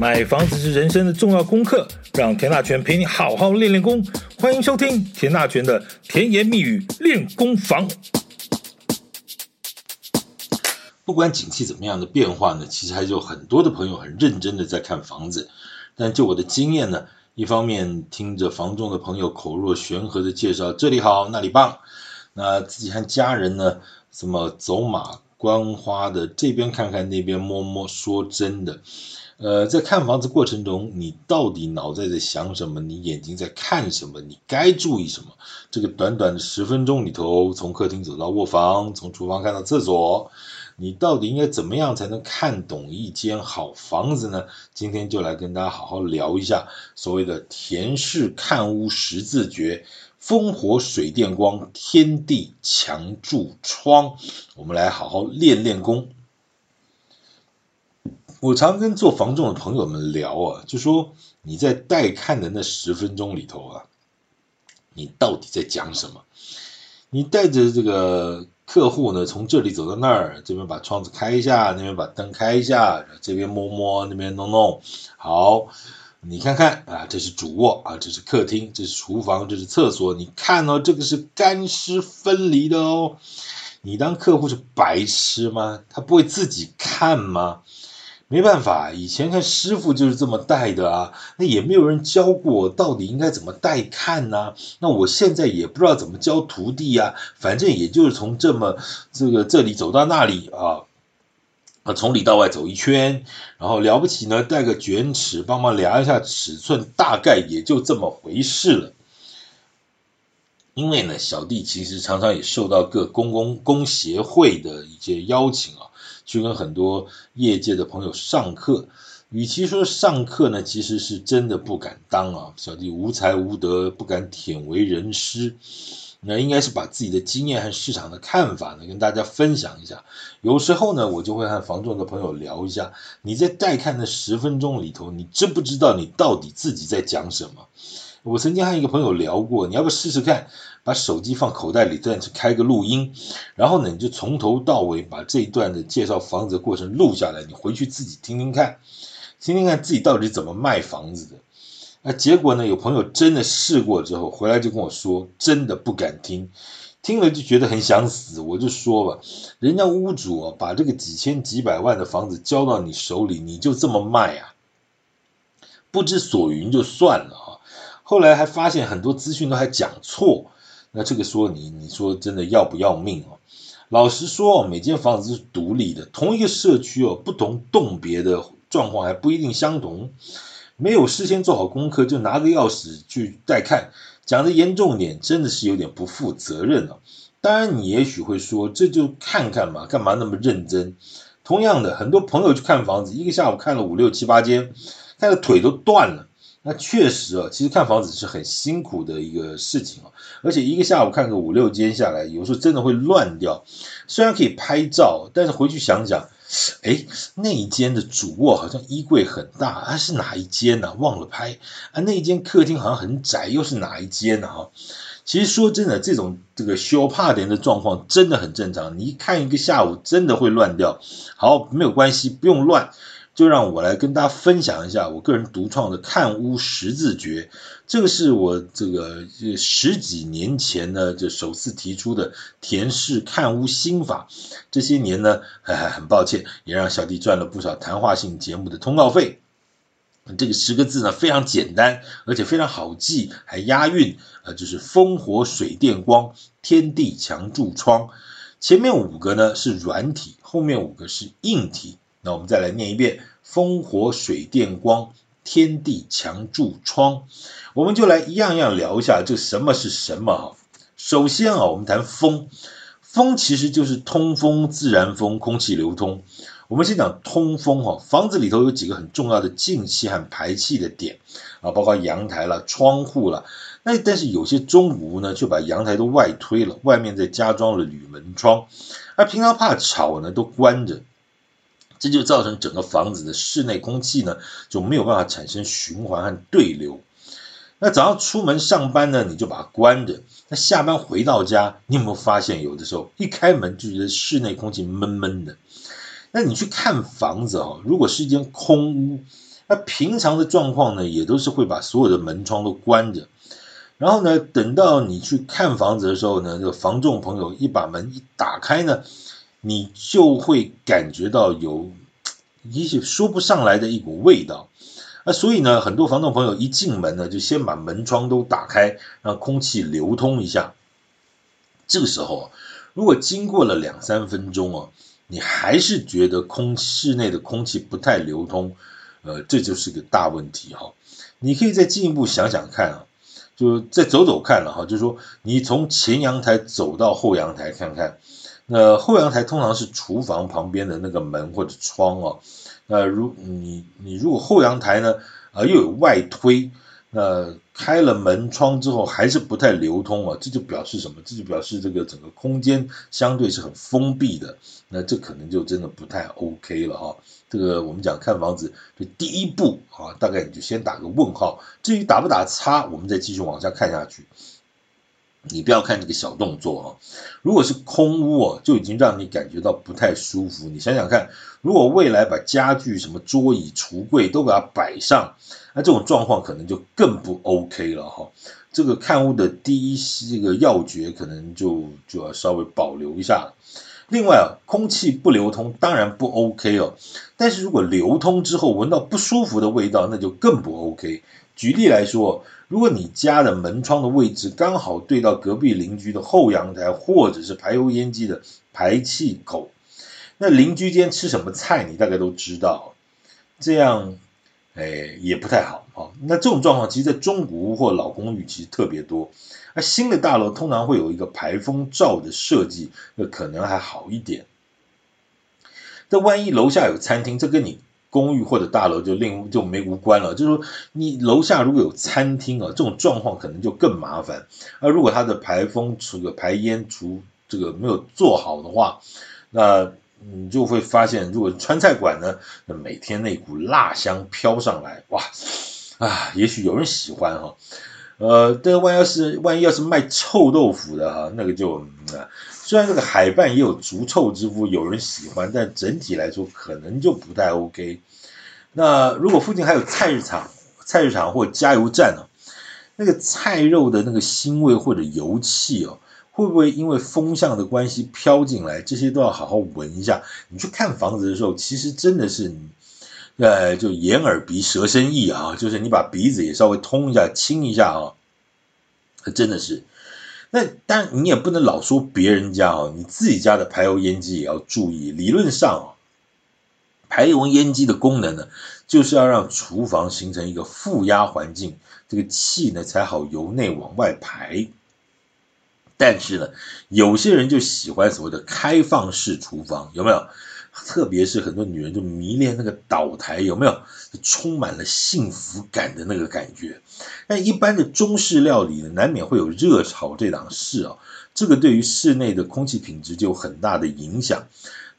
买房子是人生的重要功课，让田大权陪你好好练练功。欢迎收听田大权的甜言蜜语练功房。不管景气怎么样的变化呢，其实还是有很多的朋友很认真的在看房子。但就我的经验呢，一方面听着房仲的朋友口若悬河的介绍这里好那里棒，那自己和家人呢，什么走马观花的这边看看那边摸摸，说真的。呃，在看房子过程中，你到底脑袋在想什么？你眼睛在看什么？你该注意什么？这个短短的十分钟里头，从客厅走到卧房，从厨房看到厕所，你到底应该怎么样才能看懂一间好房子呢？今天就来跟大家好好聊一下所谓的田氏看屋十字诀：风火水电光，天地墙柱窗。我们来好好练练功。我常跟做房仲的朋友们聊啊，就说你在带看的那十分钟里头啊，你到底在讲什么？你带着这个客户呢，从这里走到那儿，这边把窗子开一下，那边把灯开一下，这边摸摸，那边弄弄。好，你看看啊，这是主卧啊，这是客厅，这是厨房，这是厕所。你看哦，这个是干湿分离的哦。你当客户是白痴吗？他不会自己看吗？没办法，以前看师傅就是这么带的啊，那也没有人教过我到底应该怎么带看呢？那我现在也不知道怎么教徒弟呀，反正也就是从这么这个这里走到那里啊，啊，从里到外走一圈，然后了不起呢，带个卷尺帮忙量一下尺寸，大概也就这么回事了。因为呢，小弟其实常常也受到各公公公协会的一些邀请啊。去跟很多业界的朋友上课，与其说上课呢，其实是真的不敢当啊。小弟无才无德，不敢忝为人师，那应该是把自己的经验和市场的看法呢，跟大家分享一下。有时候呢，我就会和房仲的朋友聊一下，你在带看的十分钟里头，你知不知道你到底自己在讲什么？我曾经和一个朋友聊过，你要不试试看？把手机放口袋里，这样去开个录音，然后呢，你就从头到尾把这一段的介绍房子的过程录下来，你回去自己听听看，听听看自己到底怎么卖房子的。那结果呢，有朋友真的试过之后回来就跟我说，真的不敢听，听了就觉得很想死。我就说吧，人家屋主啊，把这个几千几百万的房子交到你手里，你就这么卖啊？不知所云就算了，后来还发现很多资讯都还讲错。那这个说你，你说真的要不要命哦？老实说，每间房子是独立的，同一个社区哦，不同栋别的状况还不一定相同。没有事先做好功课就拿个钥匙去带看，讲的严重点，真的是有点不负责任了。当然，你也许会说，这就看看嘛，干嘛那么认真？同样的，很多朋友去看房子，一个下午看了五六七八间，看的腿都断了。那确实啊，其实看房子是很辛苦的一个事情啊，而且一个下午看个五六间下来，有时候真的会乱掉。虽然可以拍照，但是回去想想，哎，那一间的主卧好像衣柜很大，啊是哪一间呢？忘了拍啊。那一间客厅好像很窄，又是哪一间呢？哈，其实说真的，这种这个修怕点的状况真的很正常。你一看一个下午，真的会乱掉。好，没有关系，不用乱。就让我来跟大家分享一下我个人独创的看屋十字诀，这个是我这个十几年前呢就首次提出的田氏看屋心法。这些年呢，很抱歉，也让小弟赚了不少谈话性节目的通告费。这个十个字呢非常简单，而且非常好记，还押韵啊，就是风火水电光，天地墙柱窗。前面五个呢是软体，后面五个是硬体。那我们再来念一遍：风火水电光，天地墙柱窗。我们就来一样样聊一下，这什么是什么啊？首先啊，我们谈风，风其实就是通风、自然风、空气流通。我们先讲通风哈，房子里头有几个很重要的进气和排气的点啊，包括阳台了、窗户了。那但是有些中屋呢，就把阳台都外推了，外面再加装了铝门窗，而平常怕吵呢，都关着。这就造成整个房子的室内空气呢，就没有办法产生循环和对流。那早上出门上班呢，你就把它关着。那下班回到家，你有没有发现有的时候一开门就觉得室内空气闷闷的？那你去看房子哦，如果是一间空屋，那平常的状况呢，也都是会把所有的门窗都关着。然后呢，等到你去看房子的时候呢，这个房仲朋友一把门一打开呢，你就会感觉到有 一些说不上来的一股味道。那所以呢，很多房东朋友一进门呢，就先把门窗都打开，让空气流通一下。这个时候啊，如果经过了两三分钟哦，你还是觉得空室内的空气不太流通，呃，这就是个大问题哈。你可以再进一步想想看啊。就再走走看了哈，就是说你从前阳台走到后阳台看看，那后阳台通常是厨房旁边的那个门或者窗哦，那如你你如果后阳台呢啊又有外推。那开了门窗之后还是不太流通啊，这就表示什么？这就表示这个整个空间相对是很封闭的，那这可能就真的不太 OK 了哈。这个我们讲看房子这第一步啊，大概你就先打个问号，至于打不打叉，我们再继续往下看下去。你不要看这个小动作哦，如果是空屋哦，就已经让你感觉到不太舒服。你想想看，如果未来把家具什么桌椅橱柜都给它摆上，那这种状况可能就更不 OK 了哈。这个看屋的第一这个要诀，可能就就要稍微保留一下了。另外啊，空气不流通当然不 OK 哦，但是如果流通之后闻到不舒服的味道，那就更不 OK。举例来说，如果你家的门窗的位置刚好对到隔壁邻居的后阳台，或者是排油烟机的排气口，那邻居间吃什么菜你大概都知道，这样哎也不太好啊。那这种状况其实在中古屋或老公寓其实特别多，那新的大楼通常会有一个排风罩的设计，那可能还好一点。那万一楼下有餐厅，这跟你。公寓或者大楼就另就没无关了，就是说你楼下如果有餐厅啊，这种状况可能就更麻烦。而如果它的排风这个排烟除这个没有做好的话，那你就会发现，如果川菜馆呢，那每天那股辣香飘上来，哇啊，也许有人喜欢哈，呃，但万一要是万一要是卖臭豆腐的哈，那个就嗯。虽然这个海办也有足臭之夫，有人喜欢，但整体来说可能就不太 OK。那如果附近还有菜市场、菜市场或加油站呢？那个菜肉的那个腥味或者油气哦，会不会因为风向的关系飘进来？这些都要好好闻一下。你去看房子的时候，其实真的是，呃，就眼耳鼻舌身意啊，就是你把鼻子也稍微通一下、清一下啊，真的是。那当然，你也不能老说别人家哦，你自己家的排油烟机也要注意。理论上哦，排油烟机的功能呢，就是要让厨房形成一个负压环境，这个气呢才好由内往外排。但是呢，有些人就喜欢所谓的开放式厨房，有没有？特别是很多女人就迷恋那个岛台，有没有？充满了幸福感的那个感觉。但一般的中式料理呢，难免会有热炒这档事啊，这个对于室内的空气品质就有很大的影响。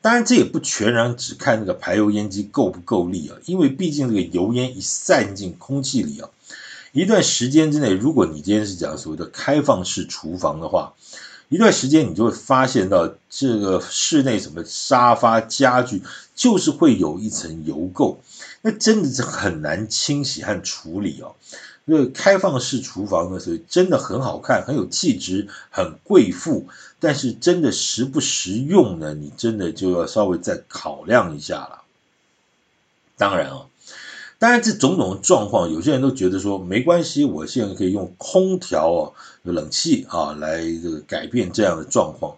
当然，这也不全然只看那个排油烟机够不够力啊，因为毕竟这个油烟一散进空气里啊，一段时间之内，如果你今天是讲所谓的开放式厨房的话。一段时间，你就会发现到这个室内什么沙发、家具，就是会有一层油垢，那真的是很难清洗和处理哦。那开放式厨房呢，所以真的很好看，很有气质，很贵妇，但是真的实不实用呢？你真的就要稍微再考量一下了。当然哦。当然，这种种状况，有些人都觉得说没关系，我现在可以用空调啊，冷气啊来这个改变这样的状况。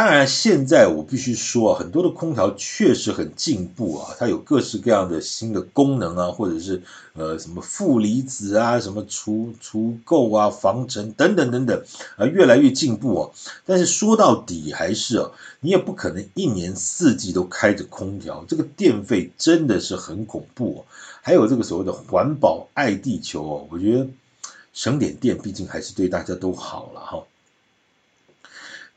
当然，现在我必须说啊，很多的空调确实很进步啊，它有各式各样的新的功能啊，或者是呃什么负离子啊，什么除除垢啊、防尘等等等等啊，越来越进步啊。但是说到底还是啊，你也不可能一年四季都开着空调，这个电费真的是很恐怖啊。还有这个所谓的环保爱地球哦，我觉得省点电毕竟还是对大家都好了哈。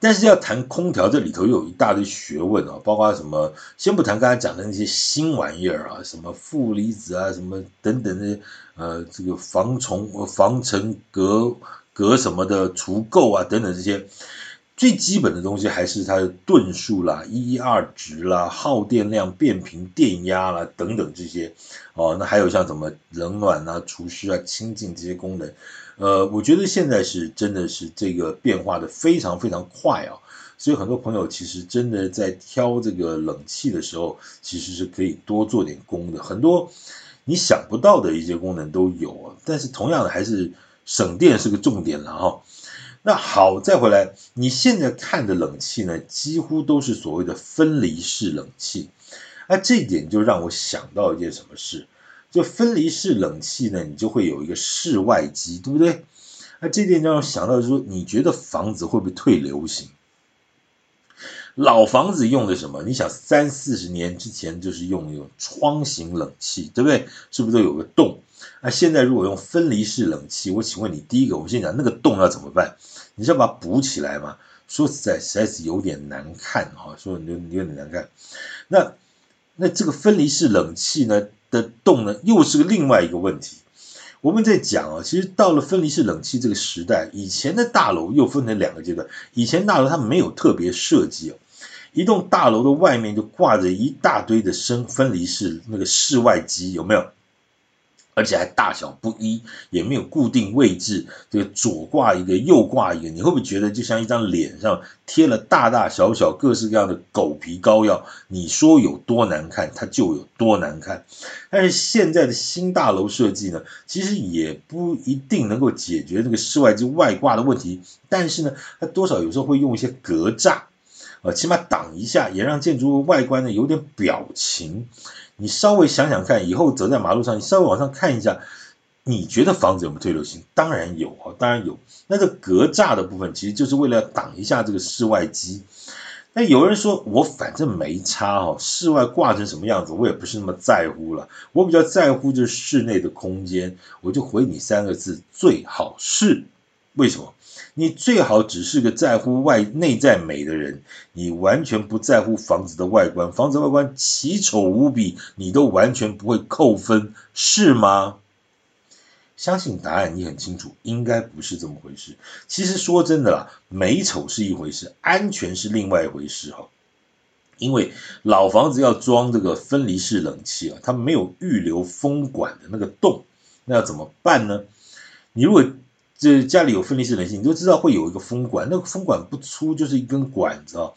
但是要谈空调，这里头又有一大堆学问啊，包括什么？先不谈刚才讲的那些新玩意儿啊，什么负离子啊，什么等等的，呃，这个防虫、防尘隔隔什么的除垢啊等等这些。最基本的东西还是它的吨数啦、EER 值啦、耗电量、变频、电压啦等等这些哦。那还有像什么冷暖啊、除湿啊、清净这些功能，呃，我觉得现在是真的是这个变化的非常非常快啊。所以很多朋友其实真的在挑这个冷气的时候，其实是可以多做点功的。很多你想不到的一些功能都有啊。但是同样的，还是省电是个重点了哈。那好，再回来，你现在看的冷气呢，几乎都是所谓的分离式冷气。那这一点就让我想到一件什么事，就分离式冷气呢，你就会有一个室外机，对不对？那这点让我想到说，你觉得房子会不会退流行？老房子用的什么？你想三四十年之前就是用那种窗型冷气，对不对？是不是都有个洞？那现在如果用分离式冷气，我请问你，第一个，我们先讲那个洞要怎么办？你是要把它补起来吗？说实在，实在是有点难看哈，说有有点难看。那那这个分离式冷气呢的洞呢，又是个另外一个问题。我们在讲啊，其实到了分离式冷气这个时代，以前的大楼又分成两个阶段。以前大楼它没有特别设计哦，一栋大楼的外面就挂着一大堆的生分离式那个室外机，有没有？而且还大小不一，也没有固定位置，这个左挂一个，右挂一个，你会不会觉得就像一张脸上贴了大大小小各式各样的狗皮膏药？你说有多难看，它就有多难看。但是现在的新大楼设计呢，其实也不一定能够解决这个室外机外挂的问题，但是呢，它多少有时候会用一些隔栅，呃，起码挡一下，也让建筑物外观呢有点表情。你稍微想想看，以后走在马路上，你稍微往上看一下，你觉得房子有没有退流行？当然有啊，当然有。那这隔栅的部分，其实就是为了挡一下这个室外机。那有人说，我反正没差哦，室外挂成什么样子，我也不是那么在乎了。我比较在乎就是室内的空间，我就回你三个字：最好是。为什么？你最好只是个在乎外内在美的人，你完全不在乎房子的外观，房子外观奇丑无比，你都完全不会扣分，是吗？相信答案你很清楚，应该不是这么回事。其实说真的啦，美丑是一回事，安全是另外一回事哈。因为老房子要装这个分离式冷气啊，它没有预留风管的那个洞，那要怎么办呢？你如果这家里有分离式冷气，你就知道会有一个风管，那个风管不粗，就是一根管子啊。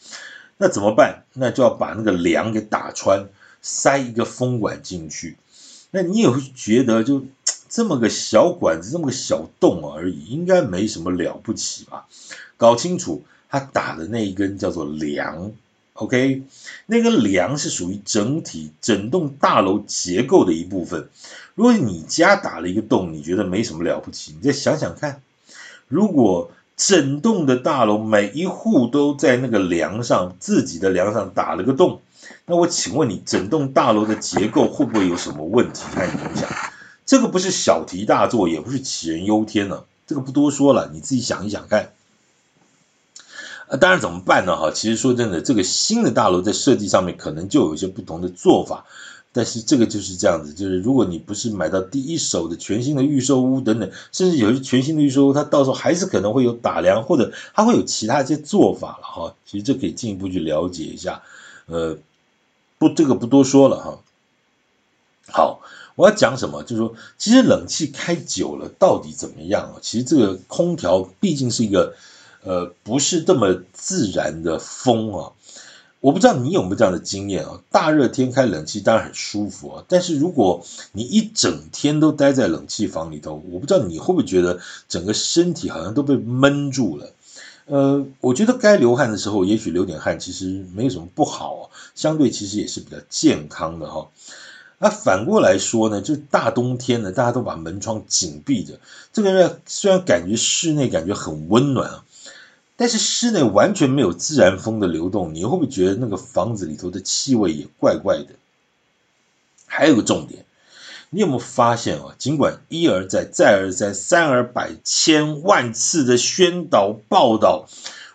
那怎么办？那就要把那个梁给打穿，塞一个风管进去。那你也会觉得，就这么个小管子，这么个小洞而已，应该没什么了不起吧？搞清楚，他打的那一根叫做梁，OK？那个梁是属于整体整栋大楼结构的一部分。如果你家打了一个洞，你觉得没什么了不起？你再想想看，如果整栋的大楼每一户都在那个梁上，自己的梁上打了个洞，那我请问你，整栋大楼的结构会不会有什么问题和影响？这个不是小题大做，也不是杞人忧天了，这个不多说了，你自己想一想看。啊，当然怎么办呢？哈，其实说真的，这个新的大楼在设计上面可能就有一些不同的做法。但是这个就是这样子，就是如果你不是买到第一手的全新的预售屋等等，甚至有些全新的预售屋，它到时候还是可能会有打梁，或者它会有其他一些做法了哈。其实这可以进一步去了解一下，呃，不，这个不多说了哈。好，我要讲什么？就是说，其实冷气开久了到底怎么样啊？其实这个空调毕竟是一个呃不是这么自然的风啊。我不知道你有没有这样的经验啊？大热天开冷气当然很舒服啊，但是如果你一整天都待在冷气房里头，我不知道你会不会觉得整个身体好像都被闷住了。呃，我觉得该流汗的时候，也许流点汗其实没有什么不好啊，相对其实也是比较健康的哈。那反过来说呢，就是大冬天呢，大家都把门窗紧闭着，这个呢虽然感觉室内感觉很温暖啊。但是室内完全没有自然风的流动，你会不会觉得那个房子里头的气味也怪怪的？还有个重点，你有没有发现啊？尽管一而再、再而三、三而百、千万次的宣导报道，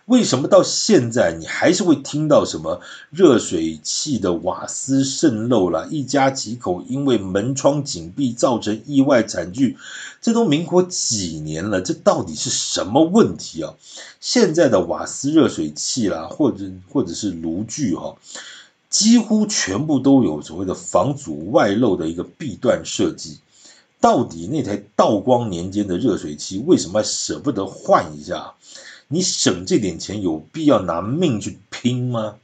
为什么到现在你还是会听到什么热水器的瓦斯渗漏了，一家几口因为门窗紧闭造成意外惨剧？这都民国几年了，这到底是什么问题啊？现在的瓦斯热水器啦，或者或者是炉具哈，几乎全部都有所谓的防阻外漏的一个壁段设计。到底那台道光年间的热水器为什么舍不得换一下？你省这点钱有必要拿命去拼吗？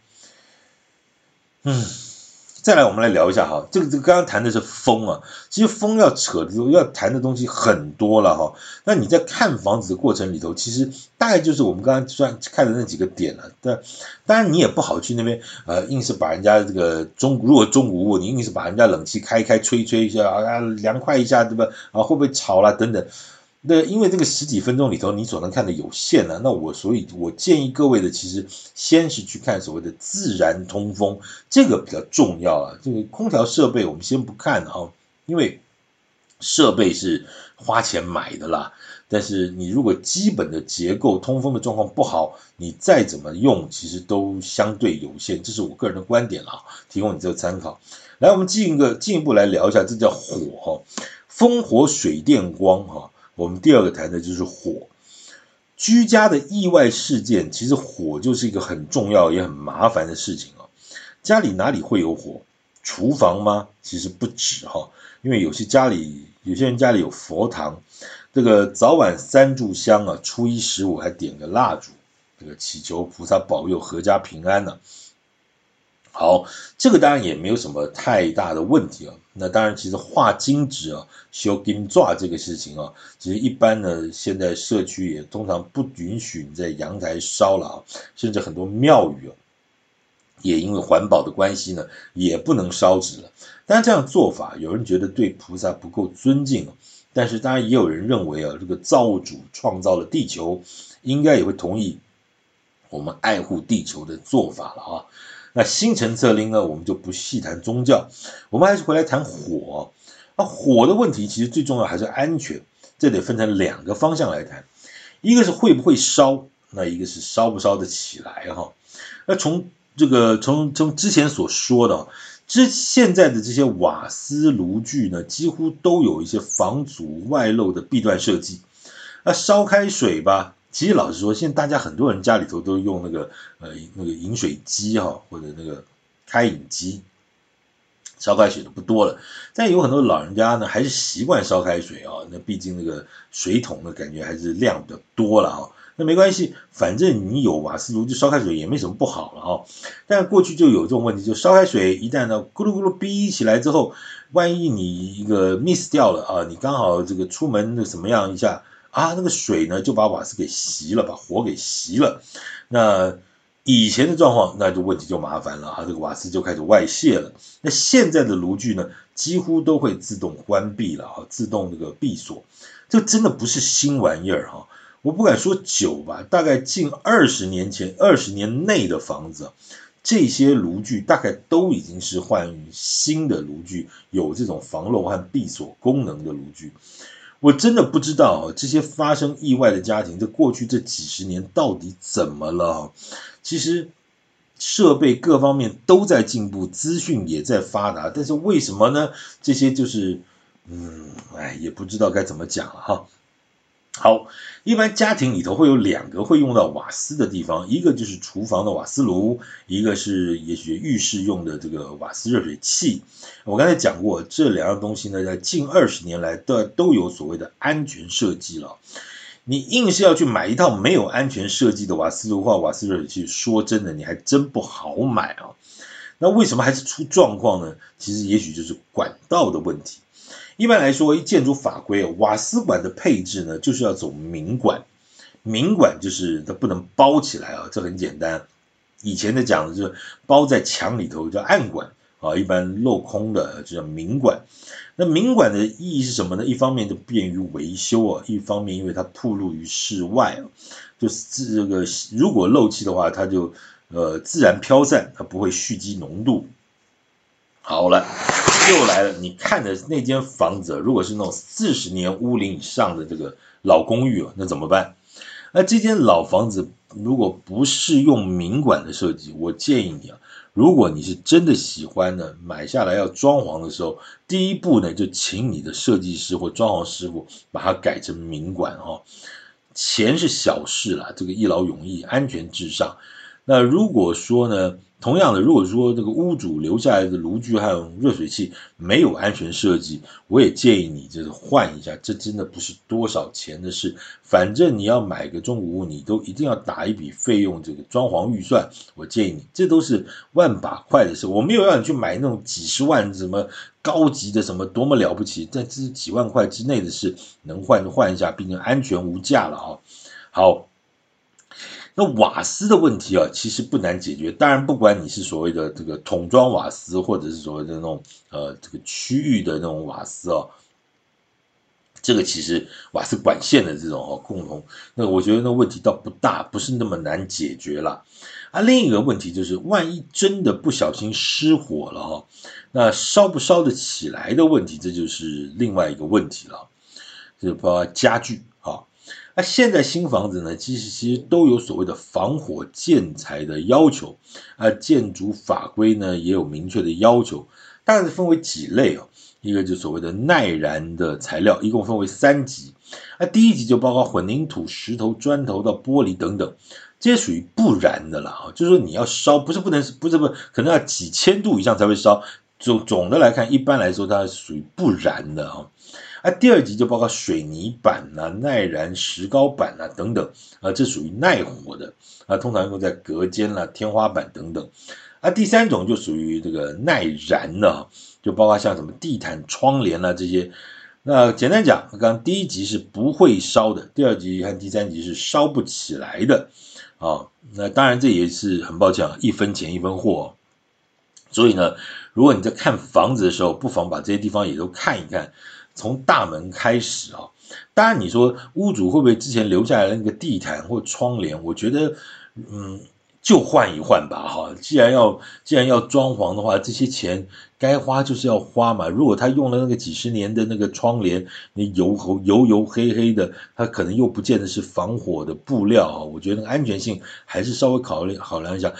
嗯，再来我们来聊一下哈，这个这个刚刚谈的是风啊，其实风要扯的要谈的东西很多了哈。那你在看房子的过程里头，其实大概就是我们刚刚算看的那几个点了。但当然你也不好去那边呃，硬是把人家这个中如果中古屋，你硬是把人家冷气开开吹吹一下啊，凉快一下对吧？啊，会不会吵啦等等。那因为这个十几分钟里头，你所能看的有限了。那我所以，我建议各位的，其实先是去看所谓的自然通风，这个比较重要啊。这个空调设备我们先不看啊，因为设备是花钱买的啦。但是你如果基本的结构通风的状况不好，你再怎么用，其实都相对有限。这是我个人的观点啊，提供你这个参考。来，我们进一个进一步来聊一下，这叫火哈，风火水电光哈。我们第二个谈的就是火，居家的意外事件，其实火就是一个很重要也很麻烦的事情啊。家里哪里会有火？厨房吗？其实不止哈，因为有些家里有些人家里有佛堂，这个早晚三炷香啊，初一十五还点个蜡烛，这个祈求菩萨保佑阖家平安呢。好，这个当然也没有什么太大的问题啊。那当然，其实画金纸啊、修金爪这个事情啊，其实一般呢，现在社区也通常不允许你在阳台烧了啊，甚至很多庙宇啊，也因为环保的关系呢，也不能烧纸了。当然，这样做法有人觉得对菩萨不够尊敬啊，但是当然也有人认为啊，这个造物主创造了地球，应该也会同意我们爱护地球的做法了啊。那心诚则灵呢，我们就不细谈宗教，我们还是回来谈火。那火的问题其实最重要还是安全，这得分成两个方向来谈，一个是会不会烧，那一个是烧不烧得起来哈。那从这个从从之前所说的，之现在的这些瓦斯炉具呢，几乎都有一些防阻外漏的弊端设计。那烧开水吧。其实老实说，现在大家很多人家里头都用那个呃那个饮水机哈，或者那个开饮机烧开水的不多了。但有很多老人家呢，还是习惯烧开水啊。那毕竟那个水桶的感觉还是量比较多了啊。那没关系，反正你有瓦斯炉就烧开水也没什么不好了哈。但过去就有这种问题，就烧开水一旦呢咕噜咕噜逼起来之后，万一你一个 miss 掉了啊，你刚好这个出门那什么样一下。啊，那个水呢就把瓦斯给熄了，把火给熄了。那以前的状况，那就问题就麻烦了啊，这个瓦斯就开始外泄了。那现在的炉具呢，几乎都会自动关闭了啊，自动这个闭锁。这真的不是新玩意儿哈，我不敢说久吧，大概近二十年前、二十年内的房子，这些炉具大概都已经是换新的炉具，有这种防漏和闭锁功能的炉具。我真的不知道这些发生意外的家庭，在过去这几十年到底怎么了？其实设备各方面都在进步，资讯也在发达，但是为什么呢？这些就是，嗯，哎，也不知道该怎么讲了哈。好，一般家庭里头会有两个会用到瓦斯的地方，一个就是厨房的瓦斯炉，一个是也许浴室用的这个瓦斯热水器。我刚才讲过，这两样东西呢，在近二十年来都都有所谓的安全设计了。你硬是要去买一套没有安全设计的瓦斯炉或瓦斯热水器，说真的，你还真不好买啊。那为什么还是出状况呢？其实也许就是管道的问题。一般来说，一建筑法规，瓦斯管的配置呢，就是要走明管。明管就是它不能包起来啊，这很简单。以前的讲的就是包在墙里头叫暗管啊，一般镂空的就叫明管。那明管的意义是什么呢？一方面就便于维修啊，一方面因为它暴露于室外啊，就是这个如果漏气的话，它就呃自然飘散，它不会蓄积浓度。好了。又来了，你看的那间房子，如果是那种四十年屋龄以上的这个老公寓，那怎么办？那这间老房子如果不是用明管的设计，我建议你啊，如果你是真的喜欢呢，买下来要装潢的时候，第一步呢就请你的设计师或装潢师傅把它改成明管哦。钱是小事啦，这个一劳永逸，安全至上。那如果说呢，同样的，如果说这个屋主留下来的炉具还有热水器没有安全设计，我也建议你就是换一下，这真的不是多少钱的事。反正你要买个中古屋，你都一定要打一笔费用，这个装潢预算，我建议你，这都是万把块的事。我没有让你去买那种几十万什么高级的什么多么了不起，在这是几万块之内的事，能换就换一下，毕竟安全无价了啊。好。那瓦斯的问题啊，其实不难解决。当然，不管你是所谓的这个桶装瓦斯，或者是所谓的那种呃这个区域的那种瓦斯哦，这个其实瓦斯管线的这种哦共同，那我觉得那问题倒不大，不是那么难解决了。啊，另一个问题就是，万一真的不小心失火了哈，那烧不烧得起来的问题，这就是另外一个问题了，就包括家具。那现在新房子呢，其实其实都有所谓的防火建材的要求，啊，建筑法规呢也有明确的要求，大概是分为几类哦，一个就所谓的耐燃的材料，一共分为三级，那第一级就包括混凝土、石头、砖头到玻璃等等，这些属于不燃的了啊，就是说你要烧，不是不能，不是不，可能要几千度以上才会烧，总总的来看，一般来说它属于不燃的啊。啊，第二级就包括水泥板呐、啊、耐燃石膏板呐、啊、等等，啊，这属于耐火的，啊，通常用在隔间啦、啊、天花板等等。啊，第三种就属于这个耐燃的，就包括像什么地毯、窗帘啦、啊、这些。那简单讲，刚刚第一级是不会烧的，第二级和第三级是烧不起来的。啊，那当然这也是很抱歉啊，一分钱一分货。所以呢，如果你在看房子的时候，不妨把这些地方也都看一看。从大门开始啊，当然你说屋主会不会之前留下来那个地毯或窗帘？我觉得，嗯，就换一换吧，哈。既然要既然要装潢的话，这些钱该花就是要花嘛。如果他用了那个几十年的那个窗帘，那油油油油黑黑的，他可能又不见得是防火的布料啊。我觉得安全性还是稍微考虑考量一下。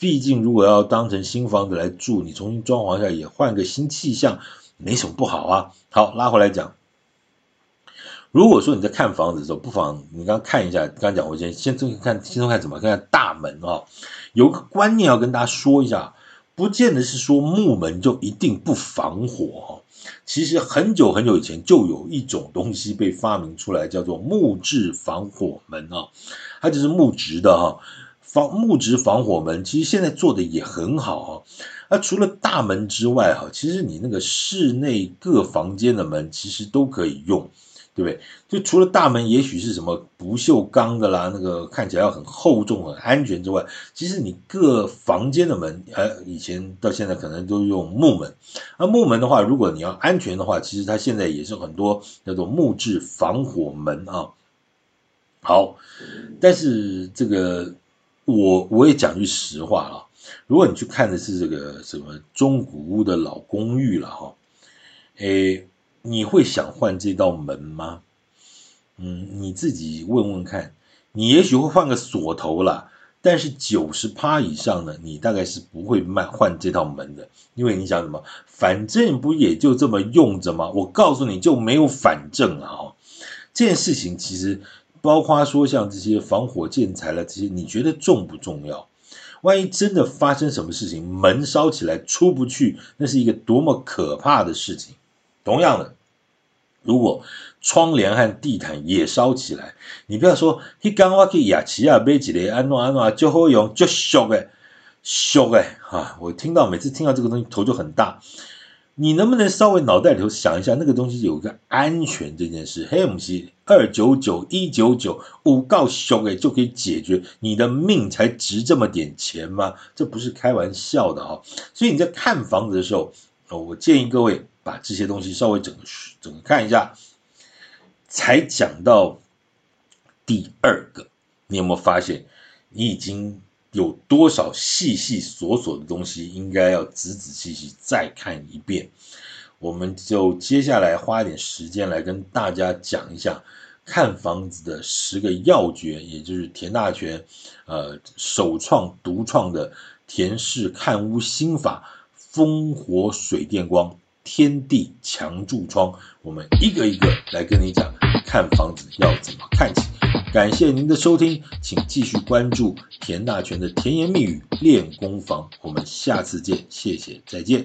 毕竟如果要当成新房子来住，你重新装潢一下也换个新气象。没什么不好啊。好，拉回来讲，如果说你在看房子的时候，不妨你刚刚看一下，刚刚讲我先先先看，先看怎么看，看大门啊。有个观念要跟大家说一下，不见得是说木门就一定不防火。其实很久很久以前就有一种东西被发明出来，叫做木质防火门啊，它就是木质的哈，防木质防火门，其实现在做的也很好啊。那除了大门之外，哈，其实你那个室内各房间的门其实都可以用，对不对？就除了大门，也许是什么不锈钢的啦，那个看起来要很厚重、很安全之外，其实你各房间的门，呃，以前到现在可能都用木门。那木门的话，如果你要安全的话，其实它现在也是很多叫做木质防火门啊。好，但是这个我我也讲句实话啊。如果你去看的是这个什么中古屋的老公寓了哈，诶，你会想换这道门吗？嗯，你自己问问看，你也许会换个锁头啦，但是九十趴以上呢，你大概是不会卖换这道门的，因为你想什么？反正不也就这么用着吗？我告诉你就没有反正啊！哈，这件事情其实包括说像这些防火建材了这些，你觉得重不重要？万一真的发生什么事情，门烧起来出不去，那是一个多么可怕的事情。同样的，如果窗帘和地毯也烧起来，你不要说，你刚刚去雅琪亚买几个安诺安诺就好用，就俗诶，俗诶啊！我听到每次听到这个东西头就很大。你能不能稍微脑袋里头想一下，那个东西有个安全这件事？嘿，不是二九九一九九五告熊诶就可以解决，你的命才值这么点钱吗？这不是开玩笑的啊！所以你在看房子的时候，我建议各位把这些东西稍微整个整个看一下。才讲到第二个，你有没有发现，你已经？有多少细细琐琐的东西，应该要仔仔细细再看一遍。我们就接下来花一点时间来跟大家讲一下，看房子的十个要诀，也就是田大权呃首创独创的田氏看屋心法，风火水电光。天地墙柱窗，我们一个一个来跟你讲，看房子要怎么看起。感谢您的收听，请继续关注田大全的甜言蜜语练功房，我们下次见，谢谢，再见。